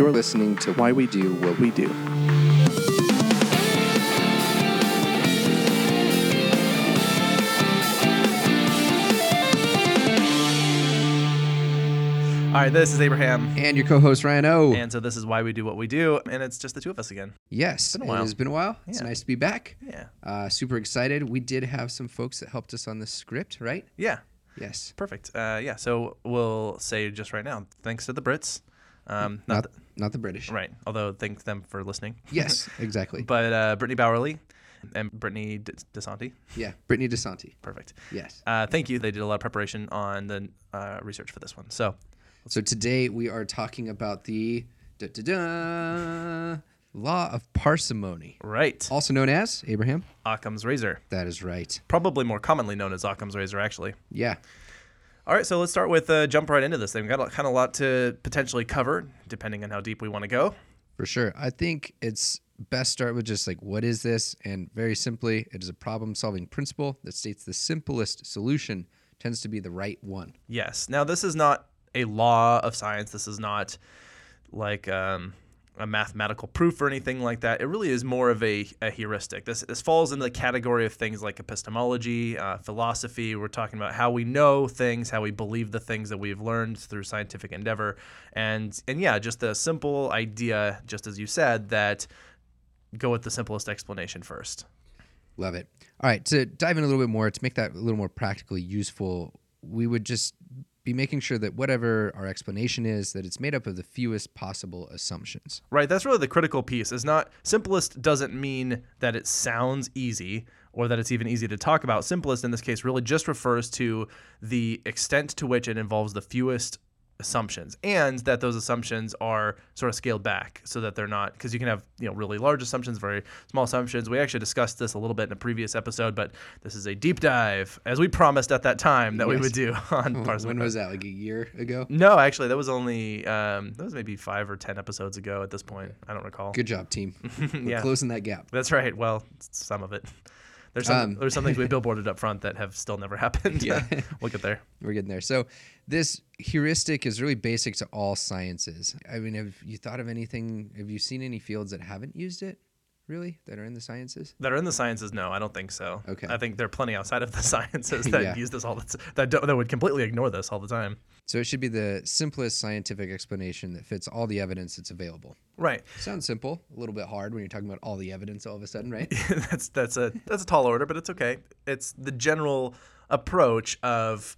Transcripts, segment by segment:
You're listening to Why We Do What We Do. All right, this is Abraham. And your co-host Ryan O. And so this is why we do what we do, and it's just the two of us again. yes, it's been a while. it has been a while. It's Yeah. nice to be back. Yeah. Uh, super excited. We did have some folks that helped us on the script, right? Yeah. Yes. Perfect. Uh, yeah. So we'll say just right now, thanks to the Brits. Um, not, Not not the British. right. Although thank them for listening. Yes, exactly. But uh, Brittany Bowerly and Brittany DeSanti. yeah, Brittany DeSanti. Perfect. Yes. Uh, thank you. They did a lot of preparation on the uh, research for this one. So So today we are talking about the da, da, da, law of parsimony, right, also known as Abraham. Occam's razor, That is right. probably more commonly known as Occam's razor, actually. Yeah. All right, so let's start with uh, jump right into this thing. We've got a, kind of a lot to potentially cover, depending on how deep we want to go. For sure. I think it's best start with just like what is this? And very simply, it is a problem solving principle that states the simplest solution tends to be the right one. Yes. Now, this is not a law of science. This is not like um, a mathematical proof or anything like that. It really is more of a, a heuristic. This, this falls into the category of things like epistemology, uh, philosophy. We're talking about how we know things, how we believe the things that we've learned through scientific endeavor. And, and yeah, just the simple idea, just as you said, that go with the simplest explanation first. Love it. All right, to dive in a little bit more, to make that a little more practically useful, we would just be making sure that whatever our explanation is, that it's made up of the fewest possible assumptions. Right, that's really the critical piece. Is not simplest doesn't mean that it sounds easy or that it's even easy to talk about. Simplest in this case really just refers to the extent to which it involves the fewest assumptions and that those assumptions are sort of scaled back so that they're not because you can have you know really large assumptions very small assumptions we actually discussed this a little bit in a previous episode but this is a deep dive as we promised at that time that we would do on When parsimony was that? Like a year ago? no actually that was only um, that was maybe five or ten episodes ago at this point i don't recall Good job, team. We're Yeah. closing that gap. That's right. Well, some of it. There's some, Um, there's some things we billboarded up front that have still never happened. Yeah. we'll get there. We're getting there. So, this heuristic is really basic to all sciences. I mean, have you thought of anything? Have you seen any fields that haven't used it, really, that are in the sciences? That are in the sciences? No, I don't think so. Okay. I think there are plenty outside of the sciences that Yeah. use this all the t- that don't, that would completely ignore this all the time. So, it should be the simplest scientific explanation that fits all the evidence that's available. Right. Sounds simple, a little bit hard when you're talking about all the evidence all of a sudden, right? that's that's a that's a tall order, but it's okay. It's the general approach of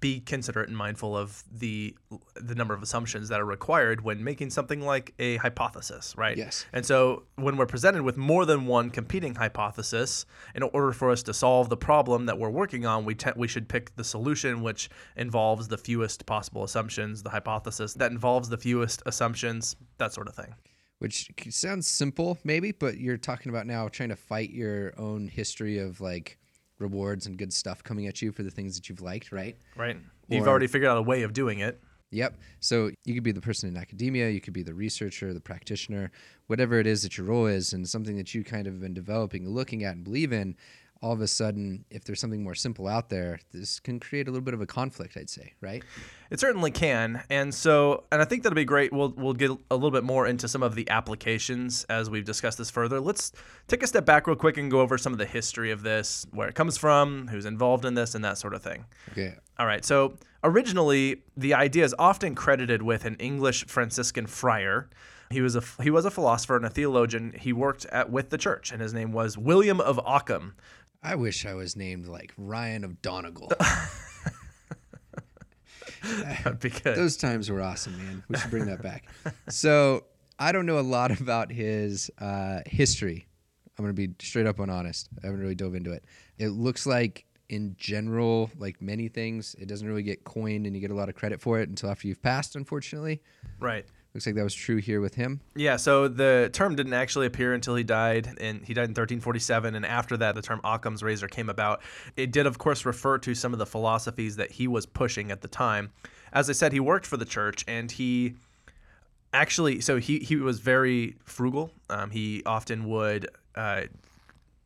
be considerate and mindful of the the number of assumptions that are required when making something like a hypothesis, right? Yes. And so when we're presented with more than one competing hypothesis, in order for us to solve the problem that we're working on, we te- we should pick the solution which involves the fewest possible assumptions, the hypothesis that involves the fewest assumptions, that sort of thing. Which sounds simple, maybe, but you're talking about now trying to fight your own history of like rewards and good stuff coming at you for the things that you've liked, right? Right? You've Or- already figured out a way of doing it. Yep. So you could be the person in academia, you could be the researcher, the practitioner, whatever it is that your role is, and something that you kind of have been developing, looking at, and believe in. All of a sudden, if there's something more simple out there, this can create a little bit of a conflict, I'd say, right? It certainly can, and so, and I think that'll be great. We'll we'll get a little bit more into some of the applications as we've discussed this further. Let's take a step back real quick and go over some of the history of this, where it comes from, who's involved in this, and that sort of thing. Okay. All right. So originally, the idea is often credited with an English Franciscan friar. He was a he was a philosopher and a theologian. He worked at with the church, and his name was William of Ockham. I wish I was named like Ryan of Donegal. because Those times were awesome, man. We should bring that back. So I don't know a lot about his uh, history. I'm gonna be straight up and honest. I haven't really dove into it. It looks like, in general, like many things, it doesn't really get coined, and you get a lot of credit for it until after you've passed. Unfortunately, right. Looks like that was true here with him. Yeah, so the term didn't actually appear until he died, and he died in 1347. And after that, the term Occam's razor came about. It did, of course, refer to some of the philosophies that he was pushing at the time. As I said, he worked for the church, and he actually, so he he was very frugal. Um, he often would. Uh,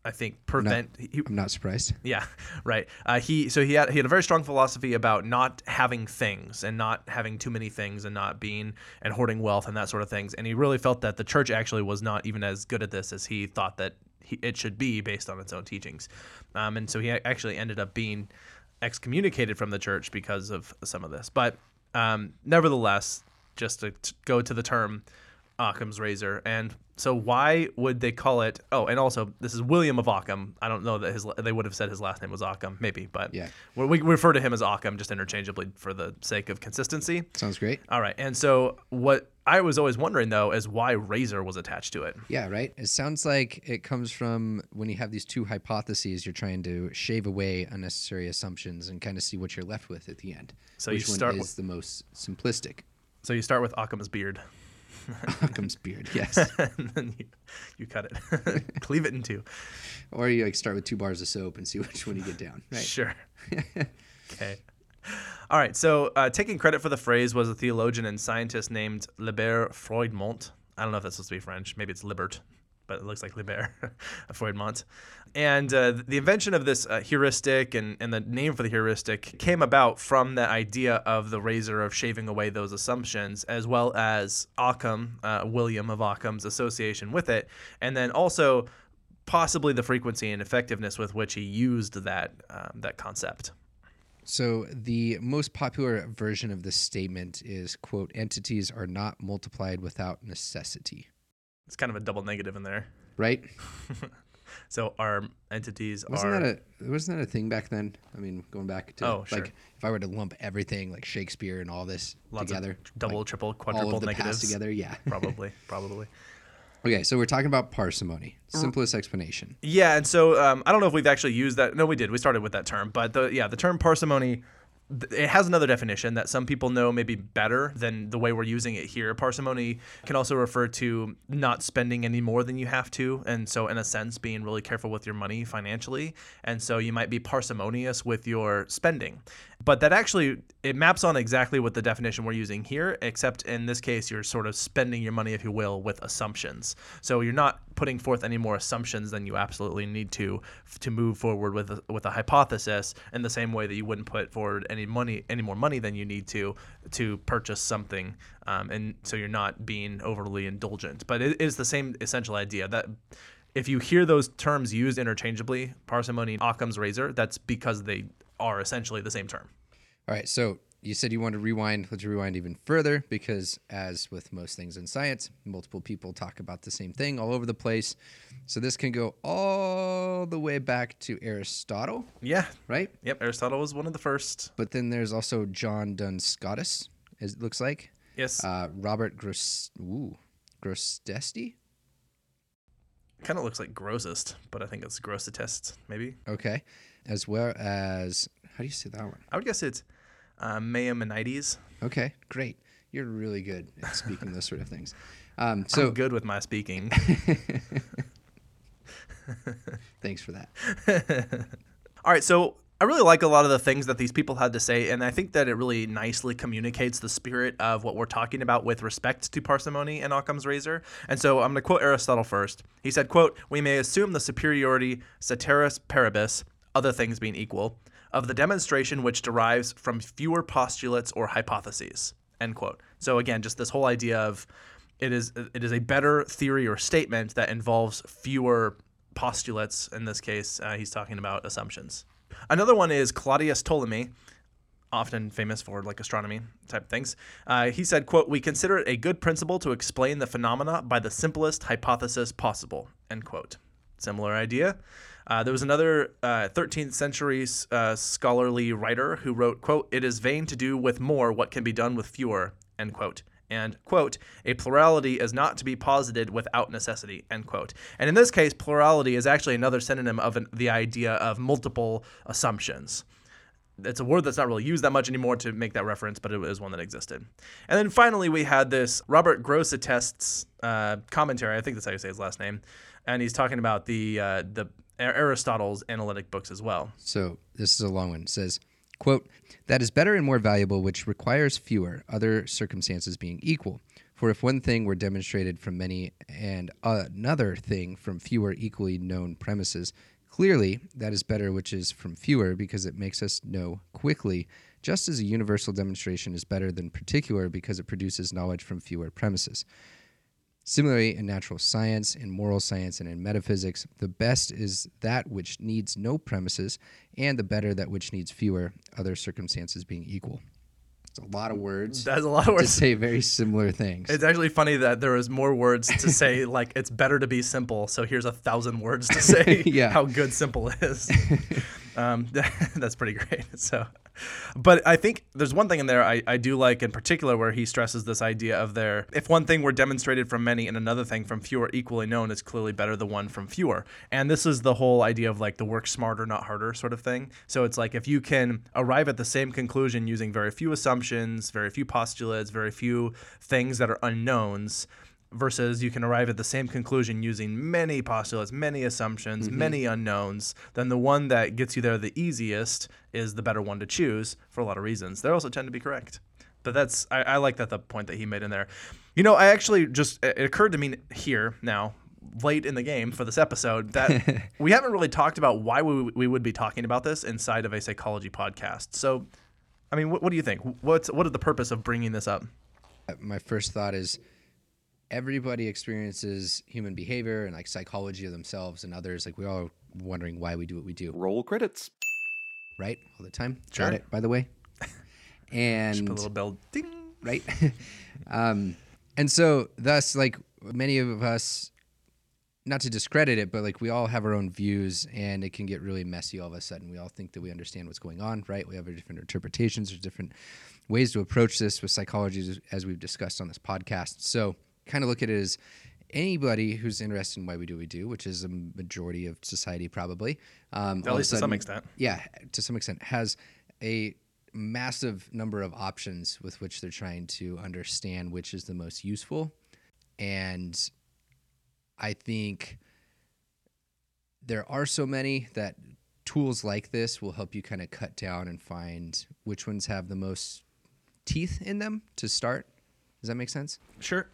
I think prevent. he, I'm not surprised. yeah, right. Uh, he so he had he had a very strong philosophy about not having things and not having too many things and not being and hoarding wealth and that sort of things. And he really felt that the church actually was not even as good at this as he thought that he, it should be based on its own teachings. Um, and so he actually ended up being excommunicated from the church because of some of this. But um, nevertheless, just to, to go to the term Occam's razor. And so why would they call it? Oh, and also this is William of Occam. I don't know that his they would have said his last name was Occam, maybe, but Yeah. we, refer to him as Occam just interchangeably for the sake of consistency. Sounds great. All right, and so what I was always wondering though is why razor was attached to it. Yeah, right. It sounds like it comes from when you have these two hypotheses, you're trying to shave away unnecessary assumptions and kind of see what you're left with at the end. So you Which one start is with- the most simplistic? So you start with Occam's beard, Occam's beard, yes. and then you, you cut it, cleave it in two. or you like start with two bars of soap and see which one you get down. Right. Sure. okay. All right. So, uh, taking credit for the phrase was a theologian and scientist named Libert Froidmont. I don't know if that's supposed to be French. Maybe it's Libert, but it looks like Libert Froidmont. And uh, the invention of this uh, heuristic and, and the name for the heuristic came about from the idea of the razor of shaving away those assumptions, as well as Occam, uh, William of Occam's association with it, and then also possibly the frequency and effectiveness with which he used that um, that concept. So the most popular version of this statement is quote entities are not multiplied without necessity. It's kind of a double negative in there. Right? So our entities Wasn't are that a wasn't that a thing back then? I mean, going back to Oh, sure. like if I were to lump everything like Shakespeare and all this lots together, double, like, triple, all quadruple of the negatives together, yeah. probably, probably. okay, so we're talking about parsimony. Simplest explanation. Yeah, and so um, I don't know if we've actually used that. No, we did. We started with that term, but the yeah, the term parsimony. It has another definition that some people know maybe better than the way we're using it here. Parsimony can also refer to not spending any more than you have to, and so in a sense, being really careful with your money financially. And so you might be parsimonious with your spending, but that actually it maps on exactly what the definition we're using here, except in this case, you're sort of spending your money, if you will, with assumptions. So you're not putting forth any more assumptions than you absolutely need to to move forward with a, with a hypothesis in the same way that you wouldn't put forward any money any more money than you need to to purchase something um, and so you're not being overly indulgent but it is the same essential idea that if you hear those terms used interchangeably parsimony and occam's razor that's because they are essentially the same term All right, so you said you wanted to rewind. Let's rewind even further because, as with most things in science, multiple people talk about the same thing all over the place. So this can go all the way back to Aristotle, yeah right? yep aristotle was one of the first But then there's also John Duns Scotus, as it looks like. yes Uh, Robert Gross, ooh, Grosseteste. kind of looks like grossest but i think it's grossest maybe Okay, as well as how do you say that one? i would guess it's uh, Maimonides. Okay, great. You're really good at speaking those sort of things. Um, So so good with my speaking. thanks for that. All right, so I really like a lot of the things that these people had to say, and I think that it really nicely communicates the spirit of what we're talking about with respect to parsimony and Occam's razor. And so I'm going to quote Aristotle first. He said, "quote We may assume the superiority ceteris paribus, other things being equal, of the demonstration which derives from fewer postulates or hypotheses." End quote. So again, just this whole idea of it is it is a better theory or statement that involves fewer postulates. In this case, uh, he's talking about assumptions. Another one is Claudius Ptolemy, often famous for like astronomy type things. Uh, he said, "quote We consider it a good principle to explain the phenomena by the simplest hypothesis possible." End quote. Similar idea. Uh, there was another uh, 13th century uh, scholarly writer who wrote, "quote It is vain to do with more what can be done with fewer." End quote and quote a plurality is not to be posited without necessity end quote and in this case plurality is actually another synonym of an, the idea of multiple assumptions it's a word that's not really used that much anymore to make that reference, but it was one that existed. And then finally, we had this Robert Grosseteste's uh, commentary. I think that's how you say his last name, and he's talking about the uh, the Aristotle's analytic books as well. So this is a long one. It says, quote, that is better and more valuable, which requires fewer, other circumstances being equal. For if one thing were demonstrated from many and another thing from fewer equally known premises, clearly that is better which is from fewer because it makes us know quickly, just as a universal demonstration is better than particular because it produces knowledge from fewer premises. Similarly, in natural science, in moral science, and in metaphysics, the best is that which needs no premises, and the better that which needs fewer, other circumstances being equal. It's a lot of words That's a lot of words to say very similar things. It's actually funny that there was more words to say, like it's better to be simple. So here's a thousand words to say Yeah. how good simple is. um, that's pretty great. So, but I think there's one thing in there I, I do like in particular where he stresses this idea of there. If one thing were demonstrated from many and another thing from fewer equally known, it's clearly better the one from fewer. And this is the whole idea of like the work smarter, not harder sort of thing. So it's like if you can arrive at the same conclusion using very few assumptions, very few postulates, very few things that are unknowns versus you can arrive at the same conclusion using many postulates, many assumptions, mm-hmm. many unknowns, then the one that gets you there the easiest is the better one to choose for a lot of reasons. They also tend to be correct. But that's I, I like that the point that he made in there. You know, I actually just it occurred to me here now late in the game for this episode that we haven't really talked about why we, we would be talking about this inside of a psychology podcast. So, I mean, what, what do you think? What's what is the purpose of bringing this up? Uh, my first thought is everybody experiences human behavior and like psychology of themselves and others. Like we're all wondering why we do what we do, Roll credits. right? All the time. Sure. Got it, by the way. And Put a little bell ding. right? um, and so, thus, like many of us, not to discredit it, but like we all have our own views, and it can get really messy all of a sudden. We all think that we understand what's going on, right? We have our different interpretations, there's different ways to approach this with psychology, as- as we've discussed on this podcast. So, kind of look at it as anybody who's interested in why we do what we do, which is a majority of society probably. Um, At least to some extent. yeah, to some extent, has a massive number of options with which they're trying to understand which is the most useful. And I think there are so many that tools like this will help you kind of cut down and find which ones have the most teeth in them to start. Does that make sense? Sure.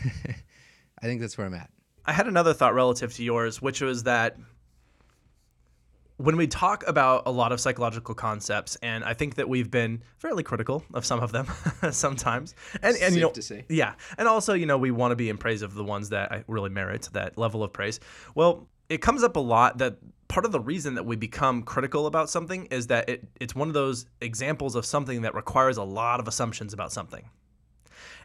I think that's where I'm at. I had another thought relative to yours, which was that when we talk about a lot of psychological concepts, and I think that we've been fairly critical of some of them sometimes, and and you know, to say. yeah, and also you know we want to be in praise of the ones that really merit that level of praise. Well, it comes up a lot that part of the reason that we become critical about something is that it, it's one of those examples of something that requires a lot of assumptions about something.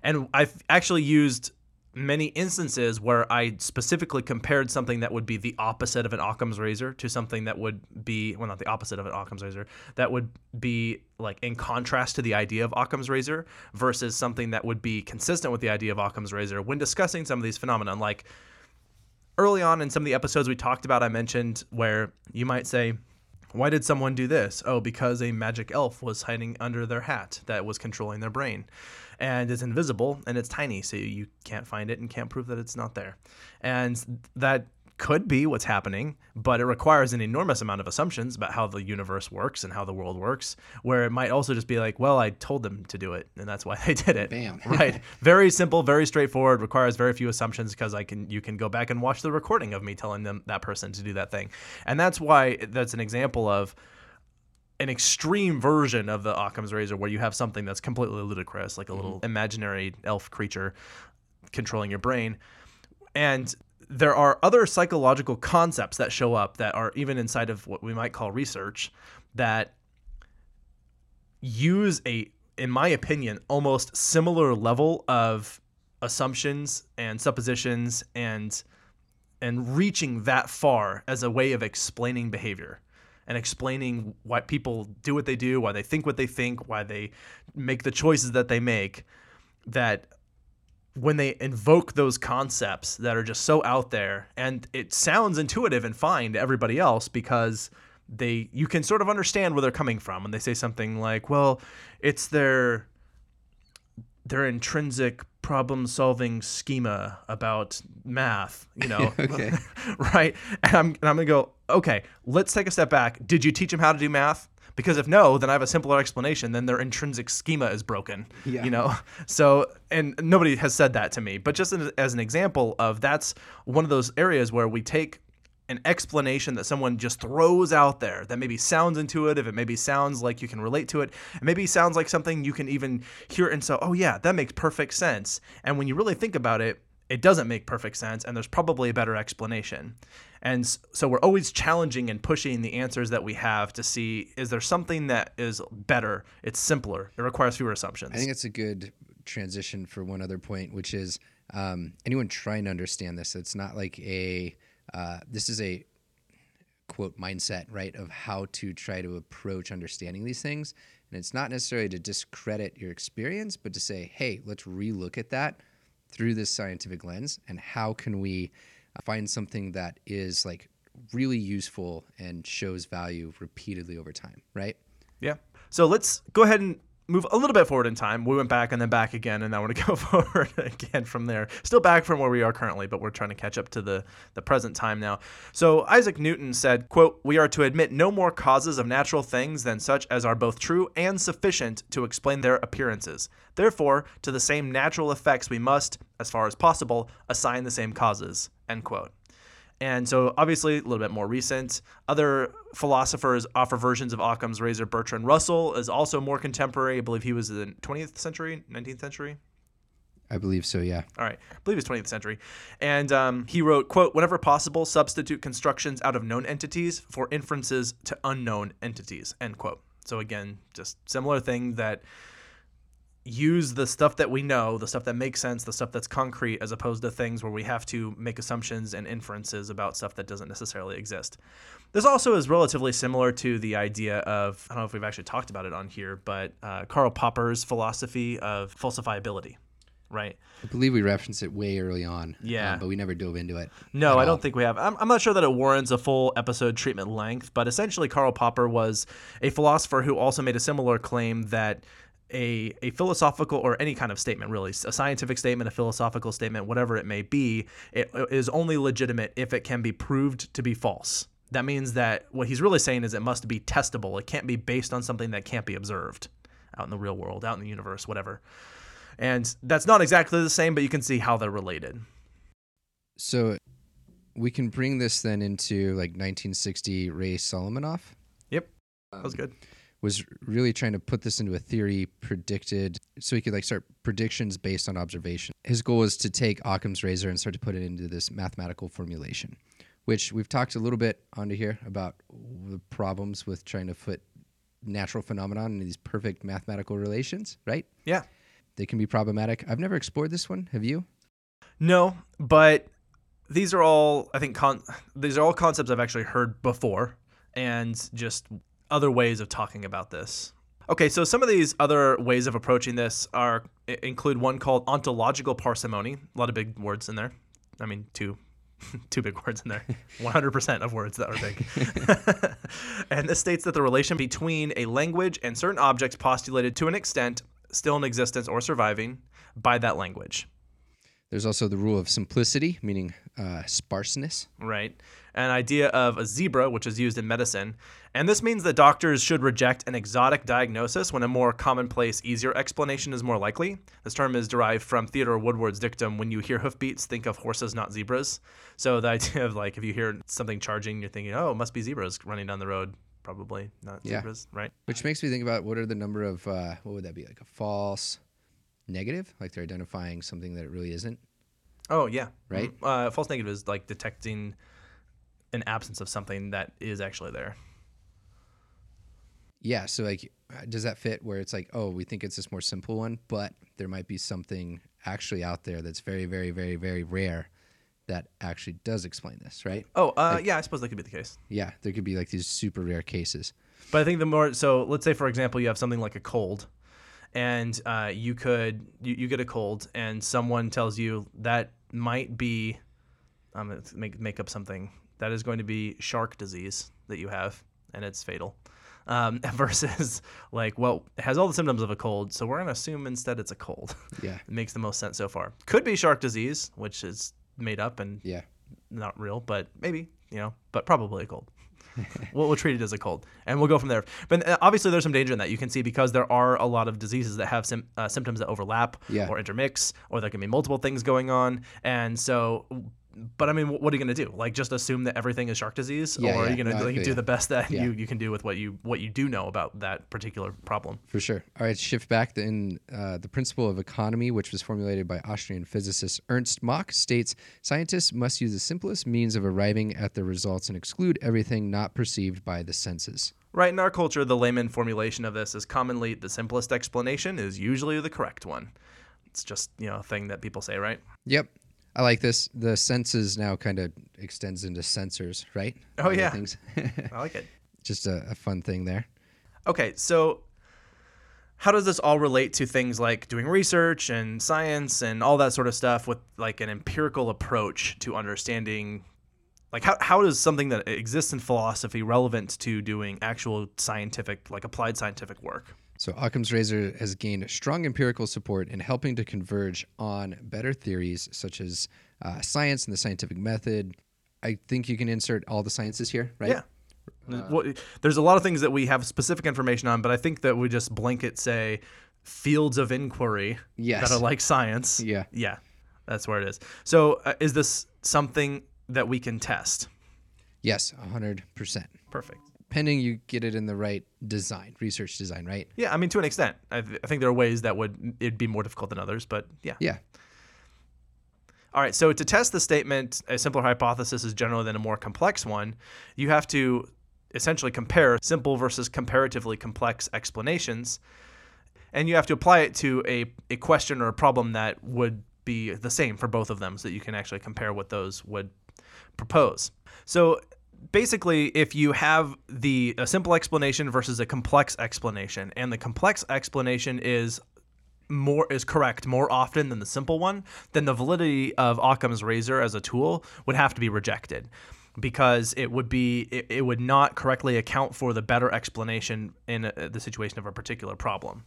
And I've actually used many instances where I specifically compared something that would be the opposite of an Occam's razor to something that would be, well, not the opposite of an Occam's razor, that would be like in contrast to the idea of Occam's razor versus something that would be consistent with the idea of Occam's razor when discussing some of these phenomena. Like early on in some of the episodes we talked about, I mentioned where you might say, why did someone do this? Oh, because a magic elf was hiding under their hat that was controlling their brain. And it's invisible and it's tiny, so you can't find it and can't prove that it's not there. And that could be what's happening, but it requires an enormous amount of assumptions about how the universe works and how the world works, where it might also just be like, well, I told them to do it, and that's why they did it. Bam. right. Very simple, very straightforward, requires very few assumptions because I can you can go back and watch the recording of me telling them that person to do that thing. And that's why that's an example of an extreme version of the Occam's razor where you have something that's completely ludicrous, like a little mm-hmm. imaginary elf creature controlling your brain. And there are other psychological concepts that show up that are even inside of what we might call research that use a in my opinion almost similar level of assumptions and suppositions and and reaching that far as a way of explaining behavior and explaining why people do what they do, why they think what they think, why they make the choices that they make that when they invoke those concepts that are just so out there and it sounds intuitive and fine to everybody else because they you can sort of understand where they're coming from when they say something like well it's their their intrinsic problem solving schema about math you know Okay. right and I'm, and I'm gonna go okay let's take a step back did you teach them how to do math Because if no, then I have a simpler explanation. Then their intrinsic schema is broken. Yeah. You know. So and nobody has said that to me, but just as as an example of that's one of those areas where we take an explanation that someone just throws out there that maybe sounds intuitive, it maybe sounds like you can relate to it, it maybe sounds like something you can even hear and so, oh yeah, that makes perfect sense. And when you really think about it, it doesn't make perfect sense, and there's probably a better explanation. And so we're always challenging and pushing the answers that we have to see is there something that is better, it's simpler, it requires fewer assumptions. I think it's a good transition for one other point, which is um, anyone trying to understand this. It's not like a uh, this is a quote mindset, right, of how to try to approach understanding these things. And it's not necessarily to discredit your experience, but to say, hey, let's relook at that through this scientific lens, and how can we find something that is like really useful and shows value repeatedly over time, right? Yeah. So let's go ahead and move a little bit forward in time. We went back and then back again, and now we're going to go forward again from there. Still back from where we are currently, but we're trying to catch up to the, the present time now. So Isaac Newton said, quote, We are to admit no more causes of natural things than such as are both true and sufficient to explain their appearances. Therefore, to the same natural effects we must, as far as possible, assign the same causes. End quote. And so, obviously, a little bit more recent. Other philosophers offer versions of Occam's razor. Bertrand Russell is also more contemporary. I believe he was in the 20th century, 19th century. I believe so, yeah. All right, I believe it's 20th century. And um, he wrote, quote, whenever possible, substitute constructions out of known entities for inferences to unknown entities, end quote. So again, just similar thing that use the stuff that we know, the stuff that makes sense, the stuff that's concrete, as opposed to things where we have to make assumptions and inferences about stuff that doesn't necessarily exist. This also is relatively similar to the idea of, I don't know if we've actually talked about it on here, but uh, Karl Popper's philosophy of falsifiability, right? I believe we referenced it way early on. Yeah. um, but we never dove into it. No, I don't think we have. I'm, I'm not sure that it warrants a full episode treatment length, but essentially, Karl Popper was a philosopher who also made a similar claim that a, a philosophical or any kind of statement, really, a scientific statement, a philosophical statement, whatever it may be, it is only legitimate if it can be proved to be false. That means that what he's really saying is it must be testable. It can't be based on something that can't be observed out in the real world, out in the universe, whatever. And that's not exactly the same, but you can see how they're related. So we can bring this then into like 1960 Ray Solomonoff. Yep. That was um, good. Was really trying to put this into a theory predicted so he could like start predictions based on observation. His goal was to take Occam's razor and start to put it into this mathematical formulation, which we've talked a little bit onto here about the problems with trying to put natural phenomenon into these perfect mathematical relations, right? Yeah. They can be problematic. I've never explored this one. Have you? No, but these are all I think con- these are all concepts I've actually heard before and just other ways of talking about this. Okay, so some of these other ways of approaching this are include one called ontological parsimony. A lot of big words in there. I mean, two two big words in there. 100% of words that are big. and this states that the relation between a language and certain objects postulated to an extent still in existence or surviving by that language. There's also the rule of simplicity, meaning uh, sparseness. right? An idea of a zebra, which is used in medicine. And this means that doctors should reject an exotic diagnosis when a more commonplace, easier explanation is more likely. This term is derived from Theodore Woodward's dictum when you hear hoofbeats, think of horses, not zebras. So the idea of like if you hear something charging, you're thinking, oh, it must be zebras running down the road. Probably not Yeah. zebras, right? Which makes me think about what are the number of uh, what would that be like a false negative, like they're identifying something that it really isn't. Oh, yeah. Right? Mhm. Uh, false negative is like detecting an absence of something that is actually there. Yeah, so like, uh, does that fit where it's like, oh, we think it's this more simple one, but there might be something actually out there that's very, very, very, very rare that actually does explain this, right? Oh, uh, yeah, I suppose that could be the case. Yeah, there could be like these super rare cases. But I think the more so, let's say for example, you have something like a cold, and uh, you could you, you get a cold, and someone tells you that might be, I'm gonna make make up something that is going to be shark disease that you have, and it's fatal. Um, versus like, well, it has all the symptoms of a cold, so we're gonna assume instead it's a cold. Yeah, it makes the most sense so far. Could be shark disease, which is made up and yeah. not real, but maybe you know, but probably a cold. we'll, we'll treat it as a cold, and we'll go from there. But uh, obviously, there's some danger in that you can see because there are a lot of diseases that have sim- uh, symptoms that overlap Yeah. or intermix, or there can be multiple things going on, and so. But I mean, what are you going to do? Like, just assume that everything is shark disease, Yeah, or are yeah. you going to No, like, do the best that Yeah. you, you can do with what you what you do know about that particular problem? For sure. All right, shift back. In uh, the principle of economy, which was formulated by Austrian physicist Ernst Mach, states scientists must use the simplest means of arriving at the results and exclude everything not perceived by the senses. Right in our culture, the layman formulation of this is commonly the simplest explanation is usually the correct one. It's just you know a thing that people say, right? Yep. I like this. The senses now kind of extends into sensors, right? Oh, Other yeah. Things. I like it. Just a, a fun thing there. Okay, so how does this all relate to things like doing research and science and all that sort of stuff with like an empirical approach to understanding like how, how does something that exists in philosophy relevant to doing actual scientific like applied scientific work So Occam's razor has gained strong empirical support in helping to converge on better theories such as uh, science and the scientific method. I think you can insert all the sciences here, right? Yeah. What- There's a lot of things that we have specific information on, but I think that we just blanket say fields of inquiry Yes. that are like science. Yeah. Yeah, that's where it is. So, uh, is this something that we can test? Yes, 100%. Perfect. Pending you get it in the right design, research design, right? Yeah, I mean, to an extent, I, th- I think there are ways that would it'd be more difficult than others, but yeah. Yeah. All right. So to test the statement, a simpler hypothesis is generally than a more complex one. You have to essentially compare simple versus comparatively complex explanations, and you have to apply it to a, a question or a problem that would be the same for both of them, so that you can actually compare what those would propose. So basically if you have the a simple explanation versus a complex explanation and the complex explanation is more is correct more often than the simple one, then the validity of Occam's razor as a tool would have to be rejected because it would be it, it would not correctly account for the better explanation in uh the situation of a particular problem.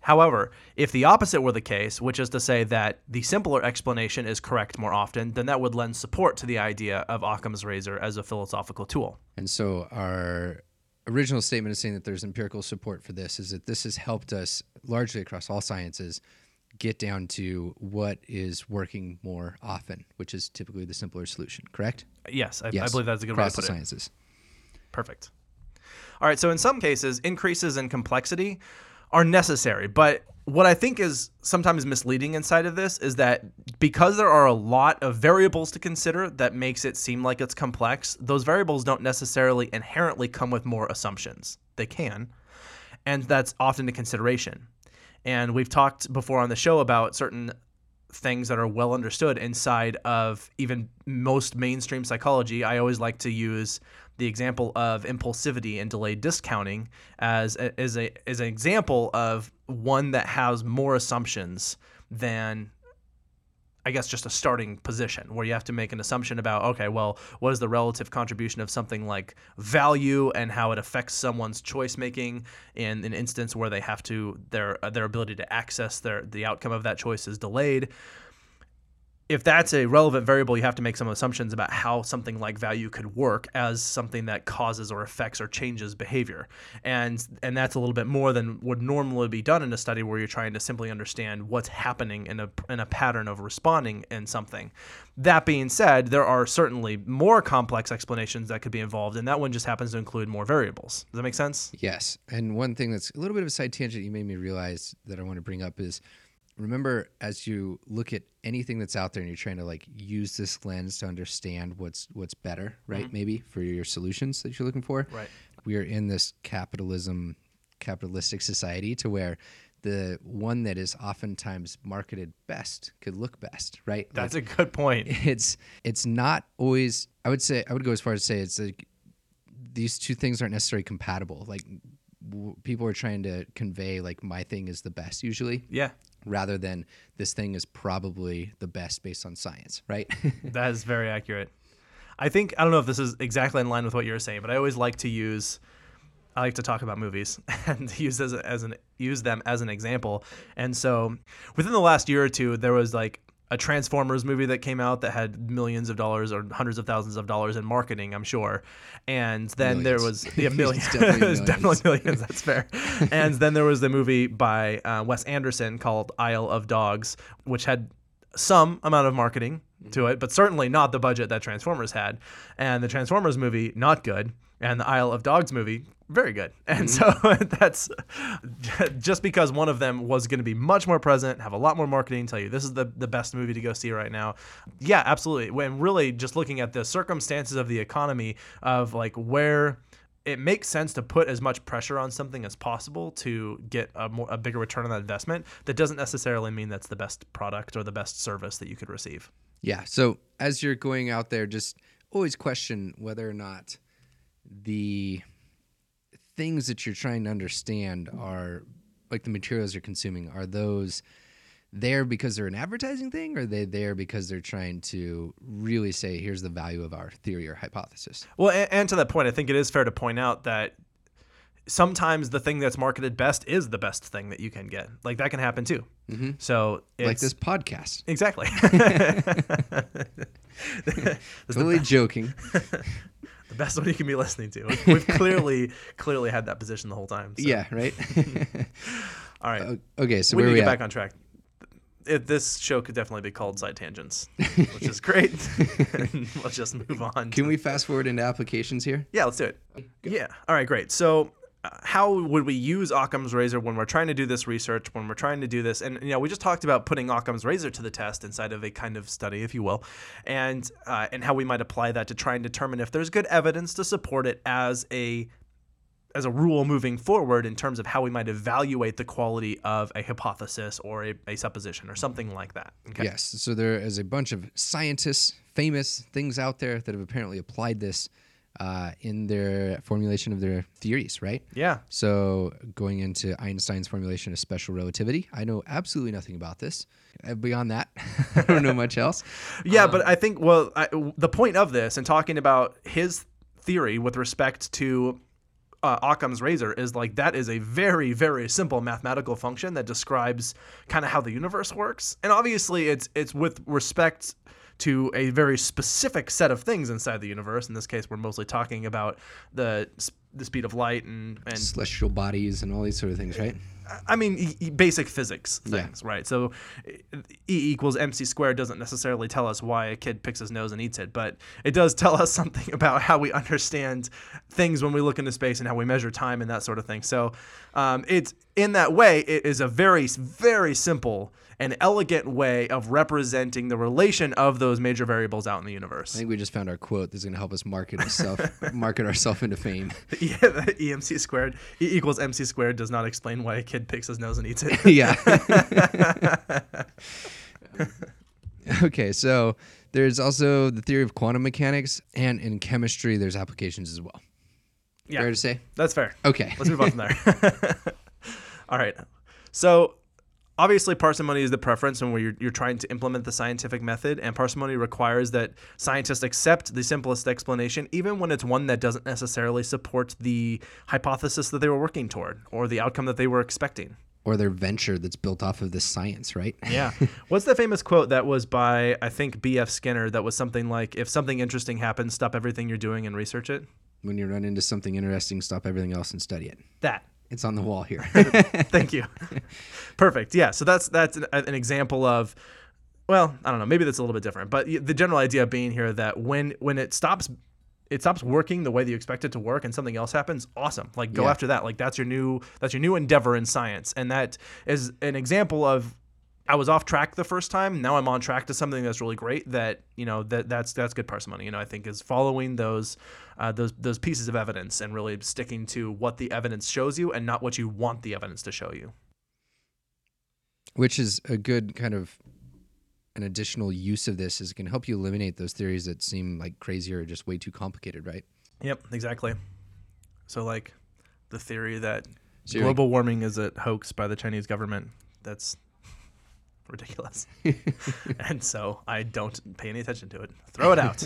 However, if the opposite were the case, which is to say that the simpler explanation is correct more often, then that would lend support to the idea of Occam's razor as a philosophical tool. And so our original statement is saying that there's empirical support for this is that this has helped us largely across all sciences get down to what is working more often, which is typically the simpler solution, correct? Yes, I, I believe that's a good way to across put the it. sciences. Perfect. All right, so in some cases, increases in complexity are necessary, but what I think is sometimes misleading inside of this is that because there are a lot of variables to consider that makes it seem like it's complex, those variables don't necessarily inherently come with more assumptions. They can, and that's often a consideration. And we've talked before on the show about certain things that are well understood inside of even most mainstream psychology. I always like to use the example of impulsivity and delayed discounting as as a as an example of one that has more assumptions than I guess just a starting position where you have to make an assumption about okay, well, what is the relative contribution of something like value and how it affects someone's choice making in an instance where they have to their their ability to access their the outcome of that choice is delayed. If that's a relevant variable, you have to make some assumptions about how something like value could work as something that causes or affects or changes behavior. And and that's a little bit more than would normally be done in a study where you're trying to simply understand what's happening in a in a pattern of responding in something. That being said, there are certainly more complex explanations that could be involved, and that one just happens to include more variables. Does that make sense? Yes. And one thing that's a little bit of a side tangent you made me realize that I want to bring up is remember as you look at anything that's out there and you're trying to like use this lens to understand what's what's better, right? Mm-hmm. Maybe for your solutions that you're looking for. Right. We are in this capitalism capitalistic society to where the one that is oftentimes marketed best could look best, right? That's a good point. it's it's not always i would say i would go as far as to say it's like these two things aren't necessarily compatible like w- people are trying to convey like my thing is the best usually Yeah, rather than this thing is probably the best based on science right that is very accurate. I think I don't know if this is exactly in line with what you're saying, but I always like to use I like to talk about movies and use as, as an use them as an example. And so within the last year or two, there was like a Transformers movie that came out that had millions of dollars or hundreds of thousands of dollars in marketing, I'm sure. And then there was yeah, millions. Definitely It was definitely millions. millions. That's fair. and then there was the movie by uh, Wes Anderson called Isle of Dogs, which had some amount of marketing to it, but certainly not the budget that Transformers had. And the Transformers movie, not good. And the Isle of Dogs movie, very good. And so mm-hmm. that's just because one of them was going to be much more present, have a lot more marketing, tell you this is the, the best movie to go see right now. Yeah, absolutely. When really just looking at the circumstances of the economy, of like where it makes sense to put as much pressure on something as possible to get a, more, a bigger return on that investment. That doesn't necessarily mean that's the best product or the best service that you could receive. Yeah. So as you're going out there, just always question whether or not the things that you're trying to understand are like the materials you're consuming are those there because they're an advertising thing or are they there because they're trying to really say here's the value of our theory or hypothesis Well, and, and to that point, I think it is fair to point out that sometimes the thing that's marketed best is the best thing that you can get. Like that can happen too. Mm-hmm. So it's, like this podcast exactly. totally joking the best one you can be listening to. We've, clearly, clearly had that position the whole time. So. yeah right All right. okay so we where need to get at back on track. It, this show could definitely be called Side Tangents, which is great. let's just move on. can we fast forward into applications here Yeah, let's do it. Yeah. All right, great. So, how would we use Occam's razor when we're trying to do this research, when we're trying to do this? And, you know, we just talked about putting Occam's razor to the test inside of a kind of study, if you will, and, uh, and how we might apply that to try and determine if there's good evidence to support it as a as a rule moving forward in terms of how we might evaluate the quality of a hypothesis or a, a supposition or something like that. Okay. Yes. So there is a bunch of scientists, famous things out there that have apparently applied this uh, in their formulation of their theories, right? Yeah. So going into Einstein's formulation of special relativity, I know absolutely nothing about this. Uh, Beyond that, I don't know much else. Yeah, but I think well, I, the point of this and talking about his theory with respect to uh, Occam's razor is like that is a very very simple mathematical function that describes kind of how the universe works, and obviously it's it's with respect to a very specific set of things inside the universe. In this case, we're mostly talking about the the speed of light and and Celestial bodies and all these sort of things, right? I mean, basic physics Yeah. things, right? So, e equals mc squared doesn't necessarily tell us why a kid picks his nose and eats it, but it does tell us something about how we understand things when we look into space and how we measure time and that sort of thing. So, um, it's in that way, it is a very, very simple and elegant way of representing the relation of those major variables out in the universe. I think we just found our quote that's going to help us market ourselves, market ourselves into fame. yeah, the EMC squared E equals mc squared does not explain why a kid picks his nose and eats it. yeah. okay, so there's also the theory of quantum mechanics, and in chemistry, there's applications as well. yeah, Fair to say? that's fair. Okay. Let's move on from there. All right. So obviously parsimony is the preference when you're, you're trying to implement the scientific method and parsimony requires that scientists accept the simplest explanation even when it's one that doesn't necessarily support the hypothesis that they were working toward or the outcome that they were expecting or their venture that's built off of this science, right? yeah what's the famous quote that was by i think bf skinner that was something like if something interesting happens stop everything you're doing and research it when you run into something interesting, stop everything else and study it. that It's on the wall here. Thank you. Perfect. Yeah. So that's that's an, an example of, well, I don't know. Maybe that's a little bit different, but the general idea being here that when when it stops, it stops working the way that you expect it to work, and something else happens. Awesome. Like go Yeah. after that. Like that's your new that's your new endeavor in science, and that is an example of. I was off track the first time. Now I'm on track to something that's really great. That you know that that's that's good parsimony. You know I think is following those uh, those those pieces of evidence and really sticking to what the evidence shows you and not what you want the evidence to show you. Which is a good kind of an additional use of this is it can help you eliminate those theories that seem like crazy or just way too complicated, right? Yep, exactly. So like the theory that So global warming is a hoax by the Chinese government. That's ridiculous. and so I don't pay any attention to it. Throw it out.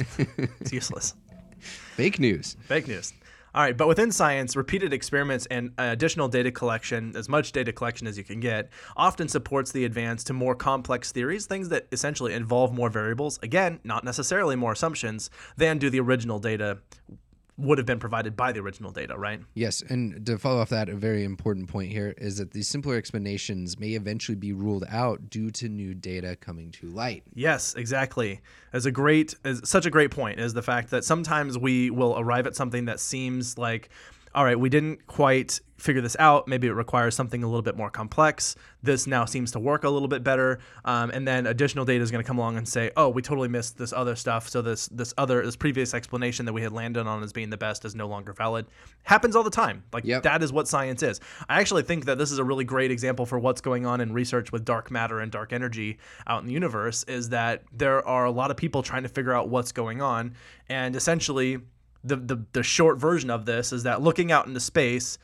it's useless. Fake news. Fake news. All right, but within science, repeated experiments and additional data collection, as much data collection as you can get, often supports the advance to more complex theories, things that essentially involve more variables, again, not necessarily more assumptions, than do the original data would have been provided by the original data, right? Yes, and to follow off that, a very important point here is that these simpler explanations may eventually be ruled out due to new data coming to light. Yes, exactly. As a great, as such a great point is the fact that sometimes we will arrive at something that seems like all right, we didn't quite figure this out. Maybe it requires something a little bit more complex. This now seems to work a little bit better. Um, and then additional data is going to come along and say, oh, we totally missed this other stuff. So this this other this previous explanation that we had landed on as being the best is no longer valid. Happens all the time. Like Yep. that is what science is. I actually think that this is a really great example for what's going on in research with dark matter and dark energy out in the universe. Is that there are a lot of people trying to figure out what's going on, and essentially the, the the short version of this is that looking out into space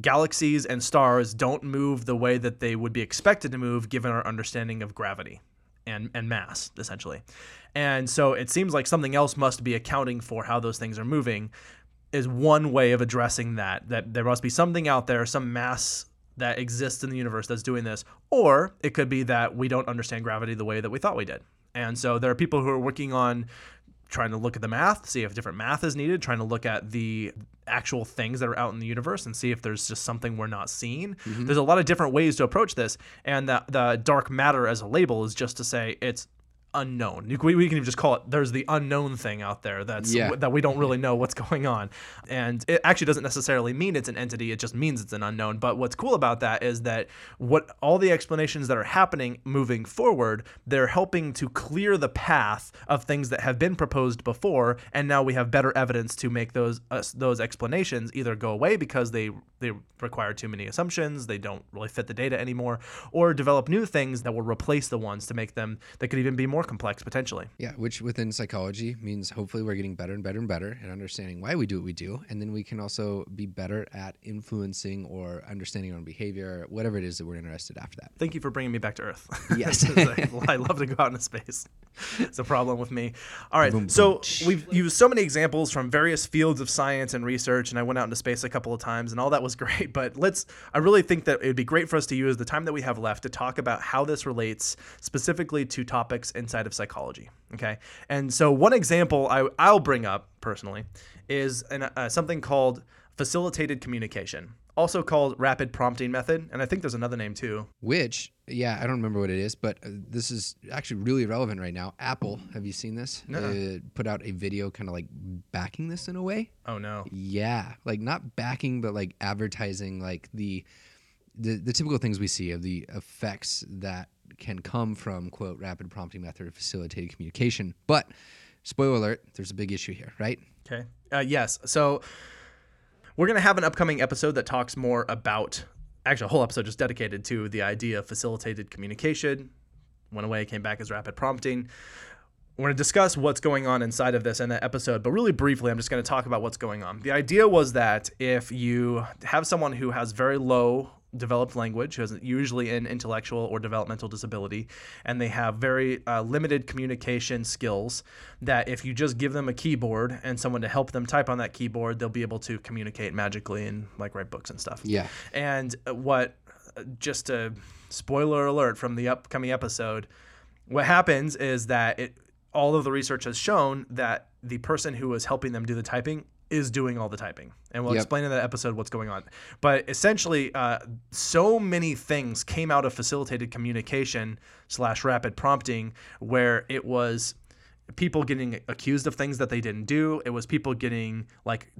galaxies and stars don't move the way that they would be expected to move given our understanding of gravity and and mass essentially. And so it seems like something else must be accounting for how those things are moving is one way of addressing that that there must be something out there some mass that exists in the universe that's doing this or it could be that we don't understand gravity the way that we thought we did. And so there are people who are working on trying to look at the math, see if different math is needed, trying to look at the actual things that are out in the universe and see if there's just something we're not seeing. Mm-hmm. There's a lot of different ways to approach this, and the the dark matter as a label is just to say it's unknown. We, we can even just call it there's the unknown thing out there that's Yeah. that we don't really know what's going on. And it actually doesn't necessarily mean it's an entity, it just means it's an unknown. But what's cool about that is that what all the explanations that are happening moving forward, they're helping to clear the path of things that have been proposed before and now we have better evidence to make those uh, those explanations either go away because they they require too many assumptions, they don't really fit the data anymore, or develop new things that will replace the ones to make them that could even be more complex potentially. Yeah, which within psychology means hopefully we're getting better and better and better at understanding why we do what we do. And then we can also be better at influencing or understanding our own behavior, whatever it is that we're interested after that. Thank you for bringing me back to Earth. Yes. I love to go out into space. It's a problem with me. All right. So we've used so many examples from various fields of science and research, and I went out into space a couple of times, and all that was great. But let's, I really think that it would be great for us to use the time that we have left to talk about how this relates specifically to topics inside of psychology. Okay. And so one example I, I'll bring up personally is an, uh, something called facilitated communication, also called rapid prompting method. And I think there's another name too. Which, yeah, I don't remember what it is, but uh, this is actually really relevant right now. Apple, have you seen this? Uh, put out a video kind of like backing this in a way. Oh no. Yeah, like not backing, but like advertising, like the the, the typical things we see of the effects that can come from quote rapid prompting method or facilitated communication. But spoiler alert, there's a big issue here, right? Okay. Uh, yes. So we're going to have an upcoming episode that talks more about, actually, a whole episode just dedicated to the idea of facilitated communication. Went away, came back as rapid prompting. We're going to discuss what's going on inside of this in that episode, but really briefly, I'm just going to talk about what's going on. The idea was that if you have someone who has very low developed language, who has usually an intellectual or developmental disability, and they have very uh, limited communication skills, that if you just give them a keyboard and someone to help them type on that keyboard, they'll be able to communicate magically and like write books and stuff. Yeah. And what, uh, just a spoiler alert from the upcoming episode, what happens is that it, all of the research has shown that the person who is helping them do the typing is doing all the typing. And we'll Yep. explain in that episode what's going on. But essentially, uh, so many things came out of facilitated communication slash rapid prompting where it was people getting accused of things that they didn't do. It was people getting like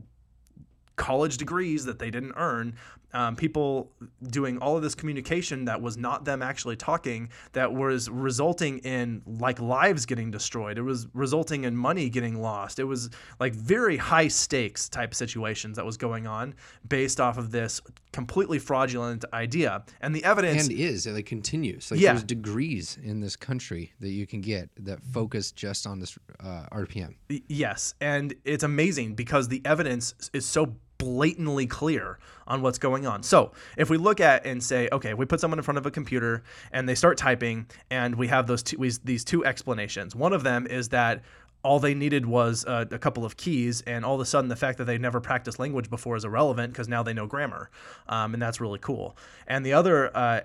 college degrees that they didn't earn. Um, people doing all of this communication that was not them actually talking, that was resulting in like lives getting destroyed. It was resulting in money getting lost. It was like very high stakes type situations that was going on based off of this completely fraudulent idea. And the evidence And is it like continues. Like Yeah. there's degrees in this country that you can get that focus just on this uh, RPM. Yes, and it's amazing because the evidence is so blatantly clear on what's going on. So, if we look at and say, okay, we put someone in front of a computer and they start typing, and we have those two, we, these two explanations. One of them is that all they needed was a couple of keys, and all of a sudden, the fact that they never practiced language before is irrelevant because now they know grammar, um, and that's really cool. And the other, uh,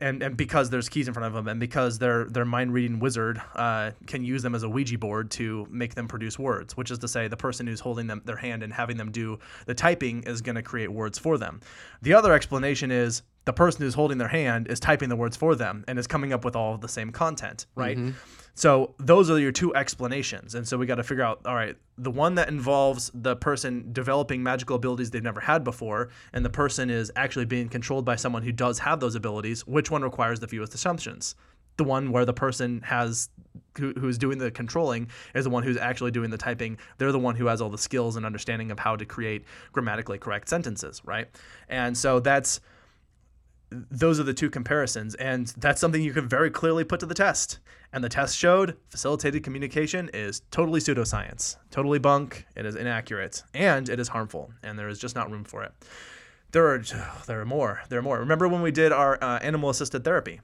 and and because there's keys in front of them, and because their their mind reading wizard uh, can use them as a Ouija board to make them produce words, which is to say, the person who's holding them their hand and having them do the typing is going to create words for them. The other explanation is the person who's holding their hand is typing the words for them and is coming up with all of the same content, right? Mm-hmm. So those are your two explanations. And so we got to figure out all right, the one that involves the person developing magical abilities they've never had before, and the person is actually being controlled by someone who does have those abilities, which one requires the fewest assumptions? The one where the person has who, who's doing the controlling is the one who's actually doing the typing. They're the one who has all the skills and understanding of how to create grammatically correct sentences, right? And so that's those are the two comparisons and that's something you can very clearly put to the test. And the test showed facilitated communication is totally pseudoscience. Totally bunk it is inaccurate and it is harmful and there is just not room for it. There are there are more there are more. Remember when we did our uh, animal assisted therapy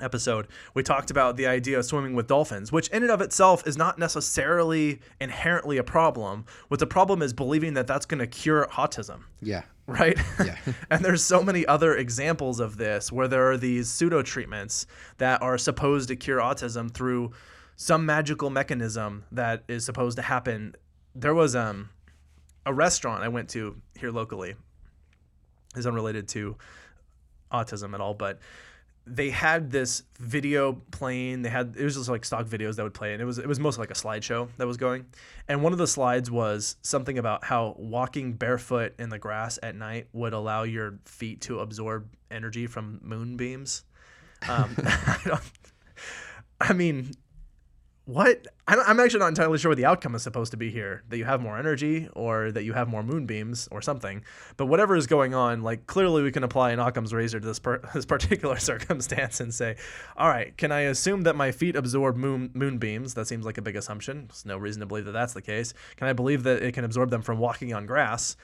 episode, we talked about the idea of swimming with dolphins, which in and of itself is not necessarily inherently a problem. What the problem is believing that that's going to cure autism. Yeah. Right? Yeah. and there's so many other examples of this where there are these pseudo treatments that are supposed to cure autism through some magical mechanism that is supposed to happen. There was um a restaurant I went to here locally. Is unrelated to autism at all, but they had this video playing. They had it was just like stock videos that would play, and it was it was mostly like a slideshow that was going. And one of the slides was something about how walking barefoot in the grass at night would allow your feet to absorb energy from moonbeams. Um, I don't. I mean, what? I I'm actually not entirely sure what the outcome is supposed to be here. That you have more energy, or that you have more moonbeams, or something. But whatever is going on, like clearly we can apply an Occam's razor to this per, this particular circumstance and say, all right, can I assume that my feet absorb moon moonbeams? That seems like a big assumption. There's no reason to believe that that's the case. Can I believe that it can absorb them from walking on grass?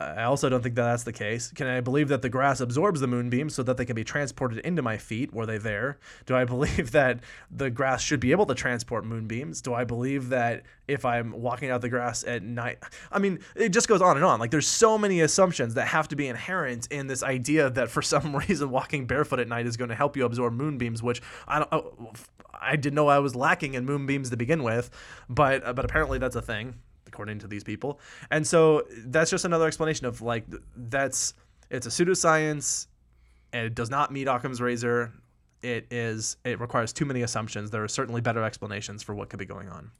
I also don't think that that's the case. Can I believe that the grass absorbs the moonbeams so that they can be transported into my feet? Were they there? Do I believe that the grass should be able to transport moonbeams? Do I believe that if I'm walking out the grass at night, I mean, it just goes on and on. Like there's so many assumptions that have to be inherent in this idea that for some reason walking barefoot at night is going to help you absorb moonbeams, which I don't. oh, I didn't know I was lacking in moonbeams to begin with, but uh, but apparently that's a thing according to these people. And so that's just another explanation of like that's it's a pseudoscience and it does not meet Occam's razor. It is it requires too many assumptions. There are certainly better explanations for what could be going on.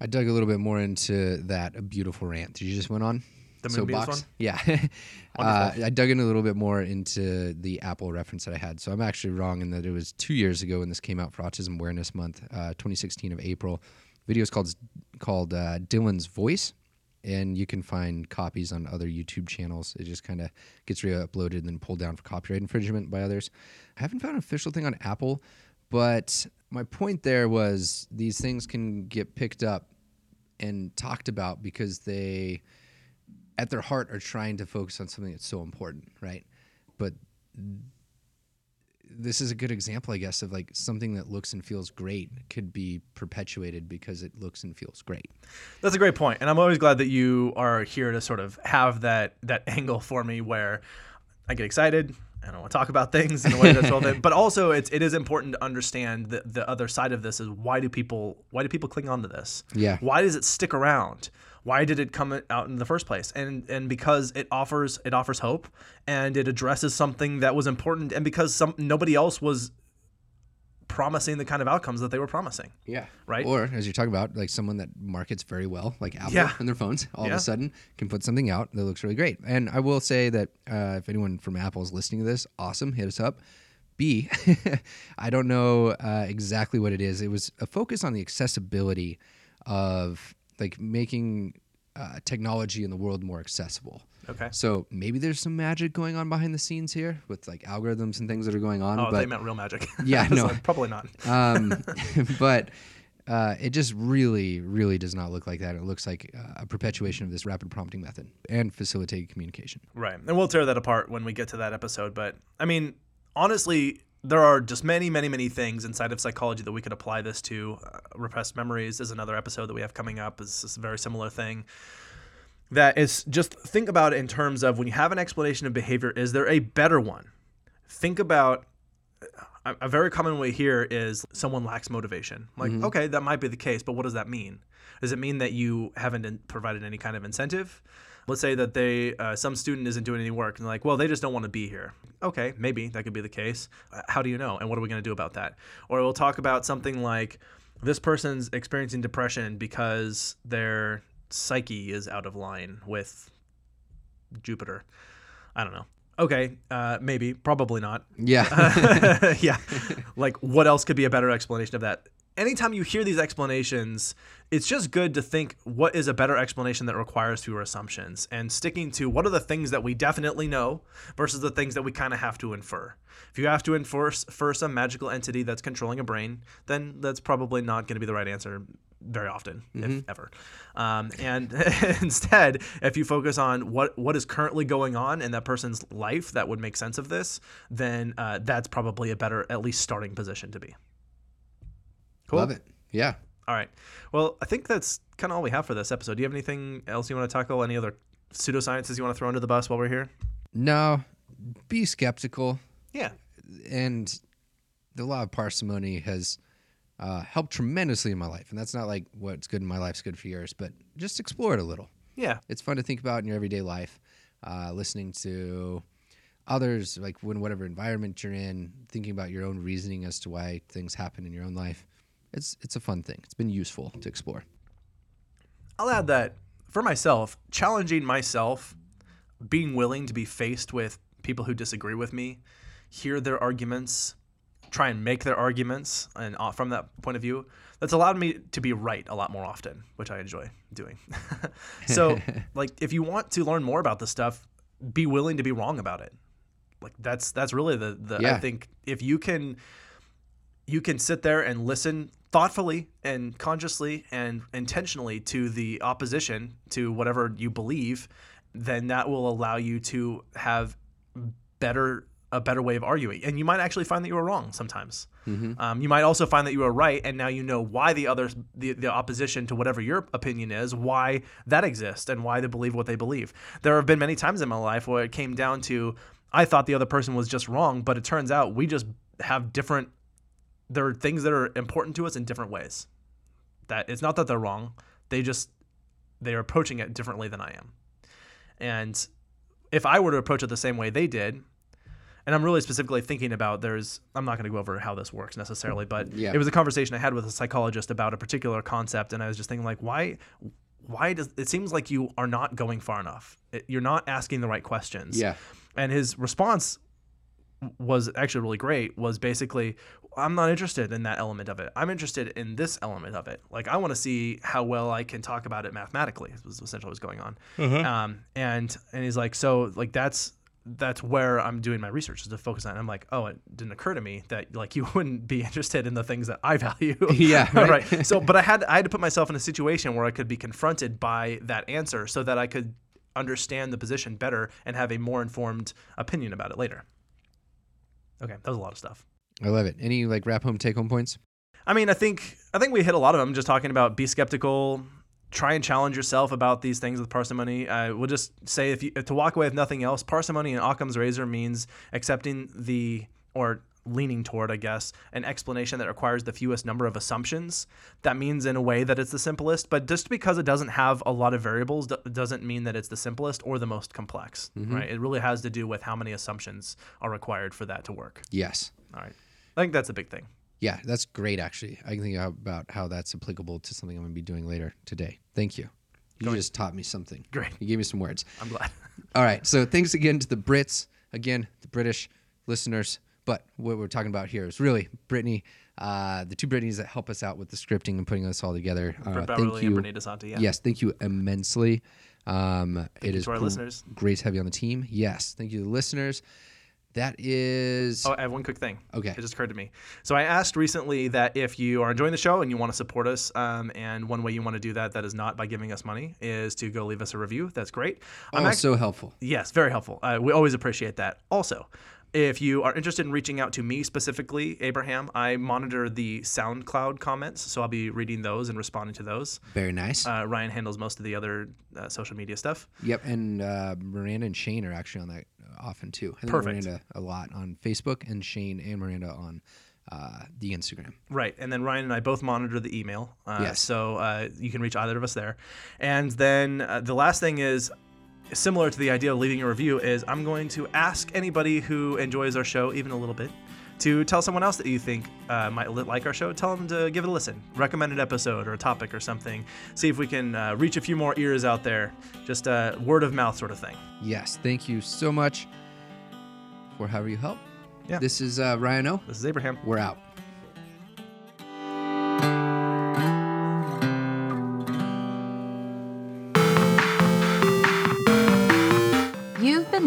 I dug a little bit more into that beautiful rant that you just went on. The Moonbeams Soapbox? one? Yeah. uh, I dug in a little bit more into the Apple reference that I had. So I'm actually wrong in that it was two years ago when this came out for Autism Awareness Month, uh, 2016 of April. Video is called called uh, Dillan's Voice, and you can find copies on other YouTube channels. It just kind of gets re-uploaded and then pulled down for copyright infringement by others. I haven't found an official thing on Apple, but my point there was these things can get picked up and talked about because they at their heart are trying to focus on something that's so important, right? But this is a good example, I guess, of like something that looks and feels great could be perpetuated because it looks and feels great. That's a great point, and I'm always glad that you are here to sort of have that that angle for me where I get excited and I want to talk about things in a way that's relevant. But also, it's it is important to understand the the other side of this is why do people why do people cling on to this? Yeah. Why does it stick around? Why did it come out in the first place? And and because it offers it offers hope and it addresses something that was important, and because some nobody else was promising the kind of outcomes that they were promising. Yeah. Right. Or as you're talking about, like someone that markets very well, like Apple Yeah. and their phones, all of a sudden can put something out that looks really great. And I will say that uh, if anyone from Apple is listening to this, awesome, hit us up. B, I don't know uh, exactly what it is. It was a focus on the accessibility of like making uh, technology in the world more accessible. Okay. So maybe there's some magic going on behind the scenes here with like algorithms and things that are going on. Oh, but they meant real magic. Yeah, no. like, probably not. um, but uh, it just really, really does not look like that. It looks like uh, a perpetuation of this rapid prompting method and facilitated communication. Right. And we'll tear that apart when we get to that episode. But I mean, honestly, there are just many, many, many things inside of psychology that we could apply this to. Uh, repressed memories is another episode that we have coming up. Is is a very similar thing. That is just think about it in terms of when you have an explanation of behavior, is there a better one? Think about a, a very common way here is someone lacks motivation. Like, okay, that might be the case, but what does that mean? Does it mean that you haven't in- provided any kind of incentive? Let's say that they uh, some student isn't doing any work and like, well, they just don't want to be here. Okay, maybe that could be the case. Uh, How do you know? And what are we going to do about that? Or we'll talk about something like this person's experiencing depression because their psyche is out of line with Jupiter. I don't know. Okay, uh, maybe, probably not. Yeah. yeah. Like, what else could be a better explanation of that? Anytime you hear these explanations, it's just good to think what is a better explanation that requires fewer assumptions and sticking to what are the things that we definitely know versus the things that we kind of have to infer. If you have to infer, infer some magical entity that's controlling a brain, then that's probably not going to be the right answer very often, if ever. Um, and instead, if you focus on what what is currently going on in that person's life that would make sense of this, then uh, that's probably a better, at least, starting position to be. Cool. Love it. Yeah. All right. Well, I think that's kind of all we have for this episode. Do you have anything else you want to tackle? Any other pseudosciences you want to throw under the bus while we're here? No, be skeptical. Yeah. And the law of parsimony has uh, helped tremendously in my life. And that's not like what's good in my life's good for yours, but just explore it a little. Yeah. It's fun to think about in your everyday life, uh, listening to others, like when whatever environment you're in, thinking about your own reasoning as to why things happen in your own life. It's it's a fun thing. It's been useful to explore. I'll add that for myself, challenging myself, being willing to be faced with people who disagree with me, hear their arguments, try and make their arguments, and from that point of view, that's allowed me to be right a lot more often, which I enjoy doing. so, like, if you want to learn more about this stuff, be willing to be wrong about it. Like that's that's really the the I think if you can you can sit there and listen thoughtfully and consciously and intentionally to the opposition to whatever you believe, then that will allow you to have better a better way of arguing. And you might actually find that you were wrong sometimes. Um, you might also find that you were right, and now you know why the other the, the opposition to whatever your opinion is, why that exists, and why they believe what they believe. There have been many times in my life where it came down to I thought the other person was just wrong, but it turns out we just have different there are things that are important to us in different ways. That it's not that they're wrong; they just they are approaching it differently than I am. And if I were to approach it the same way they did, and I'm really specifically thinking about there's I'm not going to go over how this works necessarily, but Yeah. it was a conversation I had with a psychologist about a particular concept, and I was just thinking like, why why does it seems like you are not going far enough? It, you're not asking the right questions. Yeah. And his response was actually really great was basically i'm not interested in that element of it. I'm interested in this element of it. Like i want to see how well i can talk about it mathematically was essentially what was going on. Um, and and he's like so like that's that's where i'm doing my research is to focus on i'm like oh it didn't occur to me that like you wouldn't be interested in the things that i value. Yeah, right. right. So but i had i had to put myself in a situation where i could be confronted by that answer so that i could understand the position better and have a more informed opinion about it later. Okay, that was a lot of stuff. I love it. Any like wrap home take home points? I mean, I think I think we hit a lot of them. Just talking about be skeptical, try and challenge yourself about these things with parsimony. I will just say if you to walk away with nothing else, parsimony and Occam's razor means accepting the or leaning toward, I guess, an explanation that requires the fewest number of assumptions. That means in a way that it's the simplest, but just because it doesn't have a lot of variables do- doesn't mean that it's the simplest or the most complex, mm-hmm. right? It really has to do with how many assumptions are required for that to work. Yes. All right. I think that's a big thing. Yeah, that's great actually. I can think about how that's applicable to something I'm going to be doing later today. Thank you. You just taught me something. Great. You gave me some words. I'm glad. All right. So thanks again to the Brits, again, the British listeners. But what we're talking about here is really Brittany, uh, the two Brittany's that help us out with the scripting and putting this all together. Uh, thank you. and DeSanti. Yeah. Yes, thank you immensely. Um, it you is to our listeners. great to have you on the team. Yes, thank you to the listeners. That is Oh, I have one quick thing. Okay. It just occurred to me. So I asked recently that if you are enjoying the show and you want to support us, um, and one way you want to do that that is not by giving us money is to go leave us a review. That's great. I'm oh, act- so helpful. Yes, very helpful. Uh, we always appreciate that. Also, If you are interested in reaching out to me specifically, Abraham, I monitor the SoundCloud comments, so I'll be reading those and responding to those. Very nice. Uh, Ryan handles most of the other uh, social media stuff. yep, and uh, Miranda and Shane are actually on that often too. I Perfect. Miranda a lot on Facebook, and Shane and Miranda on uh, the Instagram. Right, and then Ryan and I both monitor the email, uh, Yes. so uh, you can reach either of us there. And then uh, the last thing is similar to the idea of leaving a review is I'm going to ask anybody who enjoys our show even a little bit to tell someone else that you think uh, might like our show. Tell them to give it a listen, recommend an episode or a topic or something. See if we can uh, reach a few more ears out there. Just a word of mouth sort of thing. Yes, thank you so much for however you help. Yeah. This is uh, Ryan O. This is Abraham. We're out.